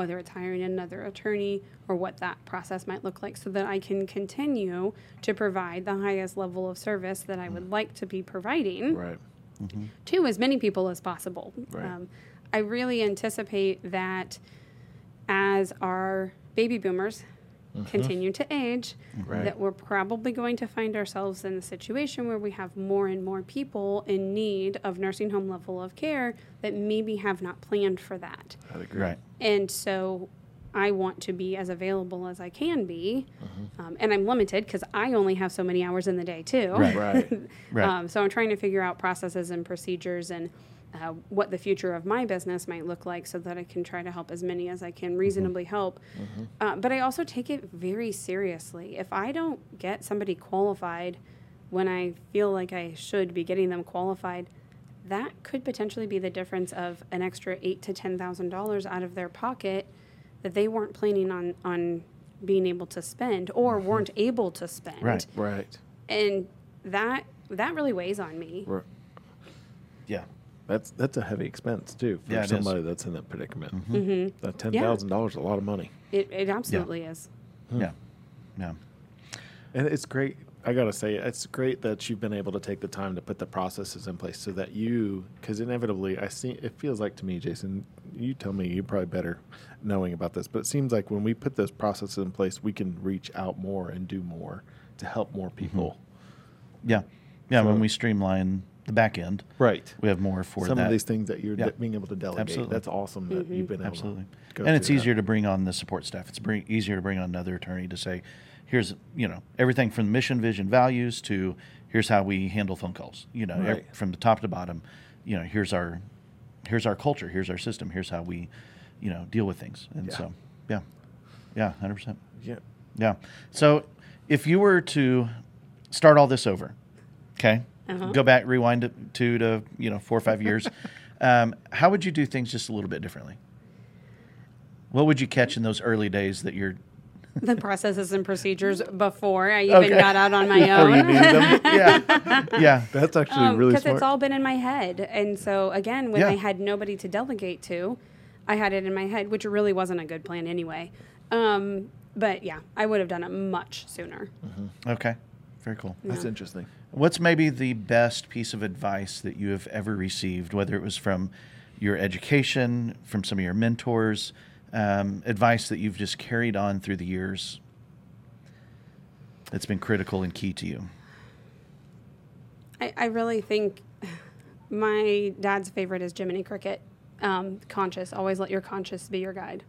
whether it's hiring another attorney, or what that process might look like, so that I can continue to provide the highest level of service that I would like to be providing Right. to as many people as possible. Right. Um, I really anticipate that as our baby boomers continue to age, Right. that we're probably going to find ourselves in a situation where we have more and more people in need of nursing home level of care that maybe have not planned for that. I'd agree. Right. And so I want to be as available as I can be. Um, and I'm limited because I only have so many hours in the day, too. Right. <laughs> Right. Right. <laughs> Um, so I'm trying to figure out processes and procedures and uh, what the future of my business might look like so that I can try to help as many as I can reasonably help. Uh, but I also take it very seriously. If I don't get somebody qualified when I feel like I should be getting them qualified, that could potentially be the difference of an extra eight to ten thousand dollars out of their pocket that they weren't planning on on being able to spend or weren't able to spend Right. Right. and that that really weighs on me. We're, Yeah. That's that's a heavy expense too for Yeah, it is. somebody that's in that predicament. Mm-hmm. mm-hmm. That ten thousand dollars is a lot of money, It, it absolutely is. Hmm. Yeah. Yeah. and it's great. I gotta say, it's great that you've been able to take the time to put the processes in place so that you, because inevitably, I see it feels like to me, Jason. You tell me, you're probably better knowing about this, but it seems like when we put those processes in place, we can reach out more and do more to help more mm-hmm. people. Yeah. Yeah. So- when we streamline the back end, Right. we have more for Some that. of these things that you're Yeah. de- being able to delegate. Absolutely. That's awesome that mm-hmm. you've been able Absolutely. to go And it's through that. easier to bring on the support staff. It's bring, easier to bring on another attorney to say, here's, you know, everything from mission, vision, values to here's how we handle phone calls. You know, ev- Right. from the top to bottom, you know, here's our here's our culture, here's our system, here's how we, you know, deal with things. And Yeah. so, yeah. Yeah, 100%. Yeah. Yeah. So, if you were to start all this over, okay, Uh-huh. go back, rewind it to to you know four or five years, <laughs> um, how would you do things just a little bit differently? What would you catch in those early days that you're? <laughs> The processes and procedures before I even Okay. got out on my Before you own. them. <laughs> Yeah, yeah, That's actually really because. Um, it's all been in my head. And so again, when Yeah. I had nobody to delegate to, I had it in my head, which really wasn't a good plan anyway. Um, but yeah, I would have done it much sooner. okay, very cool. That's interesting. What's maybe the best piece of advice that you have ever received, whether it was from your education, from some of your mentors, um, advice that you've just carried on through the years that's been critical and key to you? I, I really think my dad's favorite is Jiminy Cricket. Um, conscious, always let your conscience be your guide.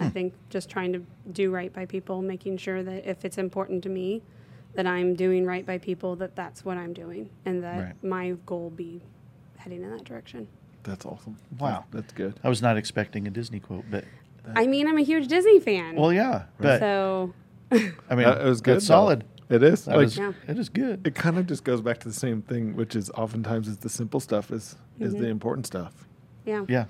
I think just trying to do right by people, making sure that if it's important to me, that I'm doing right by people, that that's what I'm doing, and that Right. my goal be heading in that direction. That's awesome. Wow. That's good. I was not expecting a Disney quote, but I mean, I'm a huge Disney fan. well, yeah, but so I mean, Uh, it was good. That's solid. It is. That like, is, Yeah. it is good. it kind of just goes back to the same thing, which is oftentimes is the simple stuff is is the important stuff. yeah. Yeah.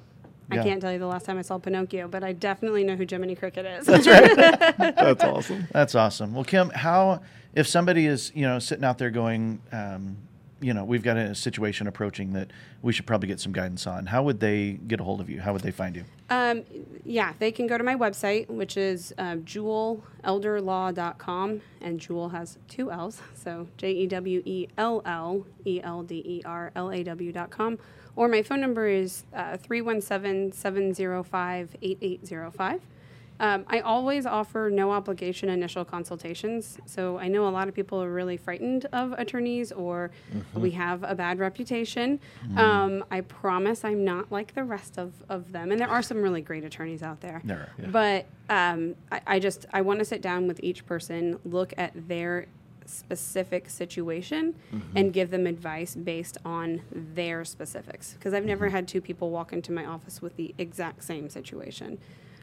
I can't tell you the last time I saw Pinocchio, but I definitely know who Jiminy Cricket is. <laughs> That's awesome. That's awesome. Well, Kim, how if somebody is you know sitting out there going, um, you know, we've got a situation approaching that we should probably get some guidance on. How would they get a hold of you? How would they find you? Um, yeah, they can go to my website, which is uh, jewellelderlaw.com, and Jewell has two L's, <laughs> so J E W E L L E L D E R L A W.com, or my phone number is uh, 317 705 8805. Um, I always offer no obligation initial consultations. So I know a lot of people are really frightened of attorneys or we have a bad reputation. Um, I promise I'm not like the rest of, of them. And there are some really great attorneys out there. There are, yeah. But um, I, I just, I want to sit down with each person, look at their specific situation and give them advice based on their specifics. Because I've never had two people walk into my office with the exact same situation.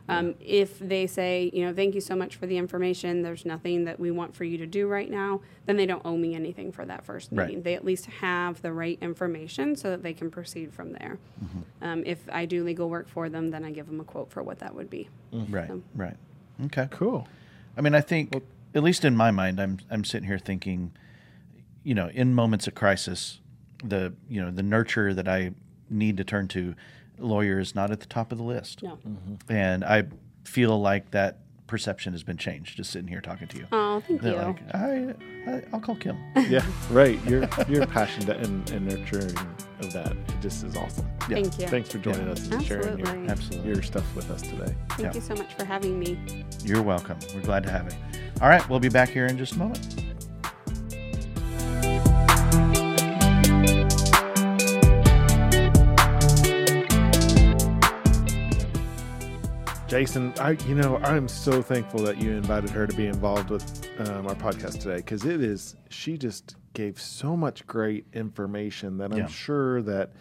Um, if they say, you know, thank you so much for the information, there's nothing that we want for you to do right now, then they don't owe me anything for that first Right. meeting. They at least have the right information so that they can proceed from there. Um, if I do legal work for them, then I give them a quote for what that would be. Right. So- Right. Okay. Cool. I mean, I think at least in my mind, I'm I'm sitting here thinking, you know, in moments of crisis, the you know the nurture that I need to turn to, lawyer is not at the top of the list. No. Mm-hmm. And I feel like that perception has been changed just sitting here talking to you. Oh, thank That, you. like, I, I I'll call Kim. <laughs> Yeah, right. Your <laughs> your passion to- and, and nurturing of that it just is awesome. Yeah. Thank you. Thanks for joining Yeah. us and sharing your, Absolutely. Absolutely. your stuff with us today. Thank Yeah. you so much for having me. You're welcome. We're glad to have you. All right, we'll be back here in just a moment. Jason, I you know I'm so thankful that you invited her to be involved with um, our podcast today because it is she just gave so much great information that I'm Yeah. sure that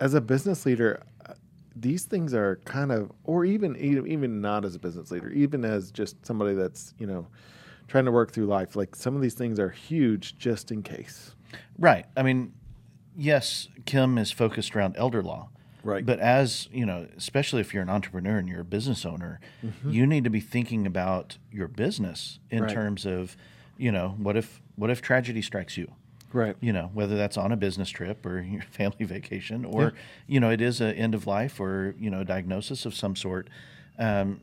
as a business leader, uh, these things are kind of, or even even even not as a business leader, even as just somebody that's you know trying to work through life, like some of these things are huge just in case. Right. I mean, yes, Kim is focused around elder law. Right. But as, you know, especially if you're an entrepreneur and you're a business owner, you need to be thinking about your business in Mm-hmm. Right. terms of, you know, what if what if tragedy strikes you? Right. You know, whether that's on a business trip or <laughs> your family vacation or, you know, it is an end of life or, you know, a diagnosis of some sort. Um,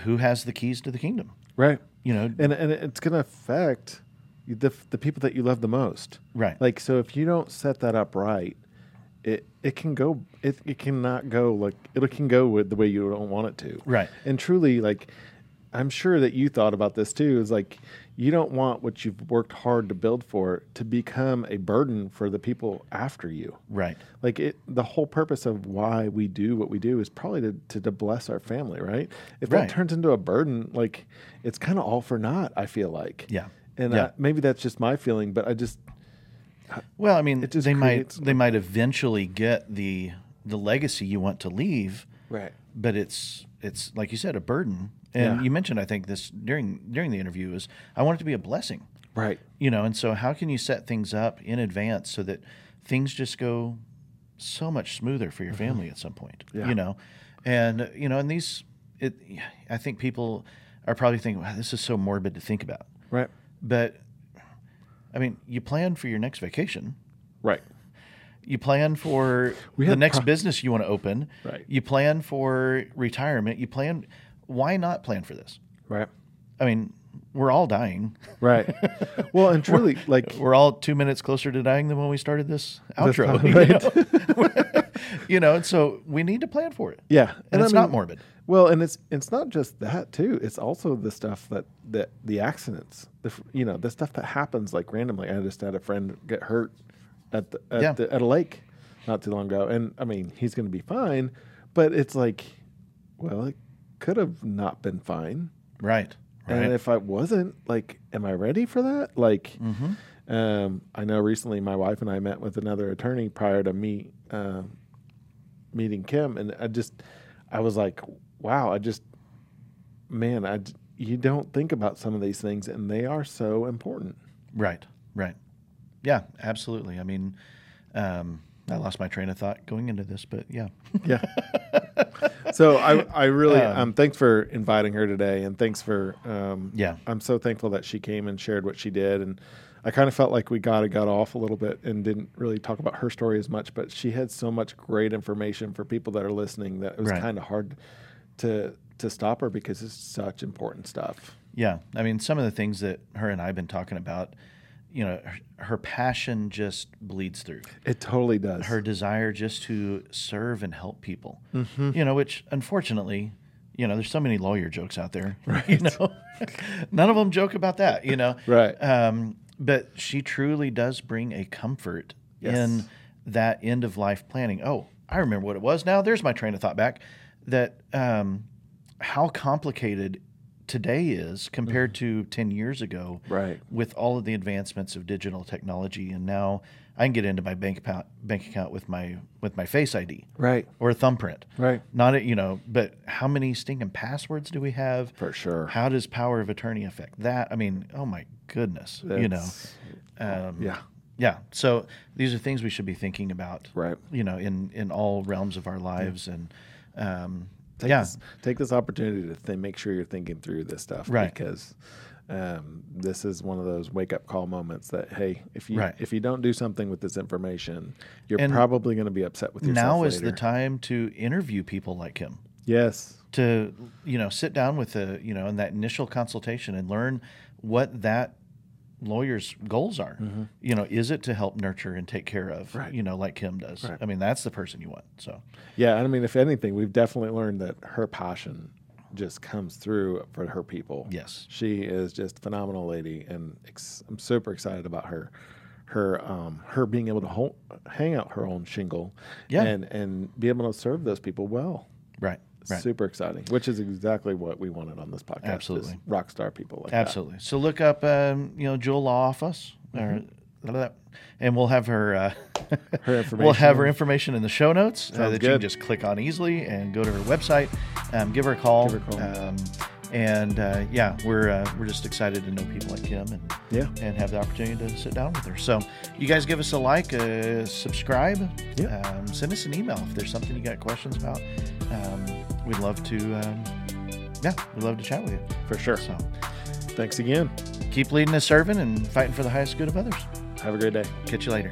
who has the keys to the kingdom? Right. You know, and and it's going to affect the the people that you love the most. Right. Like so, if you don't set that up right, it it can go it it cannot go like it can go with the way you don't want it to. Right. And truly, like I'm sure that you thought about this too. Is like you don't want what you've worked hard to build for to become a burden for the people after you. right. Like it, the whole purpose of why we do what we do is probably to, to, to bless our family, right? If Right. that turns into a burden, like it's kind of all for naught. I feel like, Yeah. and Yeah. I, maybe that's just my feeling, but I just Well, I mean, It just they might creates- they might eventually get the the legacy you want to leave, right, but it's it's like you said, a burden. And Yeah. you mentioned, I think this during during the interview is I want it to be a blessing, right, you know. And so, how can you set things up in advance so that things just go so much smoother for your family at some point, Mm-hmm. Yeah. you know? And you know, and these, it, I think people are probably thinking, wow, this is so morbid to think about, right, but. I mean, you plan for your next vacation right, you plan for We the next pro- business you want to open. Right. You plan for retirement. You plan. Why not plan for this? right, I mean, we're all dying. right. well, and <laughs> truly, like We're all two minutes closer to dying than when we started this outro. <laughs> right. You know? <laughs> you know, and so we need to plan for it. yeah, And, I it's not mean, morbid. Well, and it's it's not just that too. It's also the stuff that that the accidents, the you know, the stuff that happens like randomly. I just had a friend get hurt at the, at, Yeah. the, at a lake not too long ago, and I mean he's going to be fine, but it's like, well, it could have not been fine, Right. Right. and if I wasn't, like, am I ready for that? Like, Mm-hmm. um, I know recently my wife and I met with another attorney prior to me um, meeting Kim, and I just, I was like, wow, I just, man, I you don't think about some of these things, and they are so important. right. Right. Yeah. Absolutely. I mean, um, I lost my train of thought going into this, but yeah. Yeah. so I, I really, Um, um, thanks for inviting her today, and thanks for, um, Yeah. I'm so thankful that she came and shared what she did, and I kind of felt like we got got off a little bit and didn't really talk about her story as much, but she had so much great information for people that are listening that it was Right. kind of hard to to stop her because it's such important stuff. Yeah, I mean, some of the things that her and I have been talking about, you know, her, her passion just bleeds through. It totally does. Her desire just to serve and help people, Mm-hmm. you know, which unfortunately, you know, there's so many lawyer jokes out there. <laughs> Right. You know, <laughs> none of them joke about that. You know, Right. Um, but she truly does bring a comfort Yes. in that end of life planning. Oh, I remember what it was. Now there's my train of thought back. That um, how complicated today is compared to 10 years ago. Right. with all of the advancements of digital technology and now I can get into my bank account bank account with my with my face ID Right. or a thumbprint. Right. Not a, you know, but how many stinking passwords do we have? For sure. How does power of attorney affect that? I mean, oh my goodness, you know. Um, yeah. yeah. So these are things we should be thinking about. Right. You know, in in all realms of our lives and um Take yeah. this, take this opportunity to th- make sure you're thinking through this stuff Right. because um, this is one of those wake up call moments that hey, if you Right. if you don't do something with this information, you're And probably going to be upset with yourself. now is the time to interview people like him. Yes. to you know sit down with the you know in that initial consultation and learn what that lawyer's goals are you know is it to help nurture and take care of Mm-hmm. Right. you know like kim does Right. i mean that's the person you want so Yeah, I mean, if anything, we've definitely learned that her passion just comes through for her people. yes She is just a phenomenal lady, and ex- I'm super excited about her. Her, um, her being able to hang out her own shingle, Yeah. and and be able to serve those people well. right right Super exciting, which is exactly what we wanted on this podcast. Absolutely. rock star people like that. absolutely so look up um, you know Jewell Law Office or and we'll have her uh. Her <laughs> we'll have her information. information in the show notes uh, that you can just click on easily and go to her website um, give her a call, her a call. Um, and uh, yeah we're uh, we're just excited to know people like kim and Yeah, and have the opportunity to sit down with her. So, you guys give us a like, uh, subscribe, Yeah. um, send us an email if there's something you got questions about. Um, we'd love to, um, yeah, we'd love to chat with you. for sure. So, Thanks again. keep leading as serving and fighting for the highest good of others. Have a great day. Catch you later.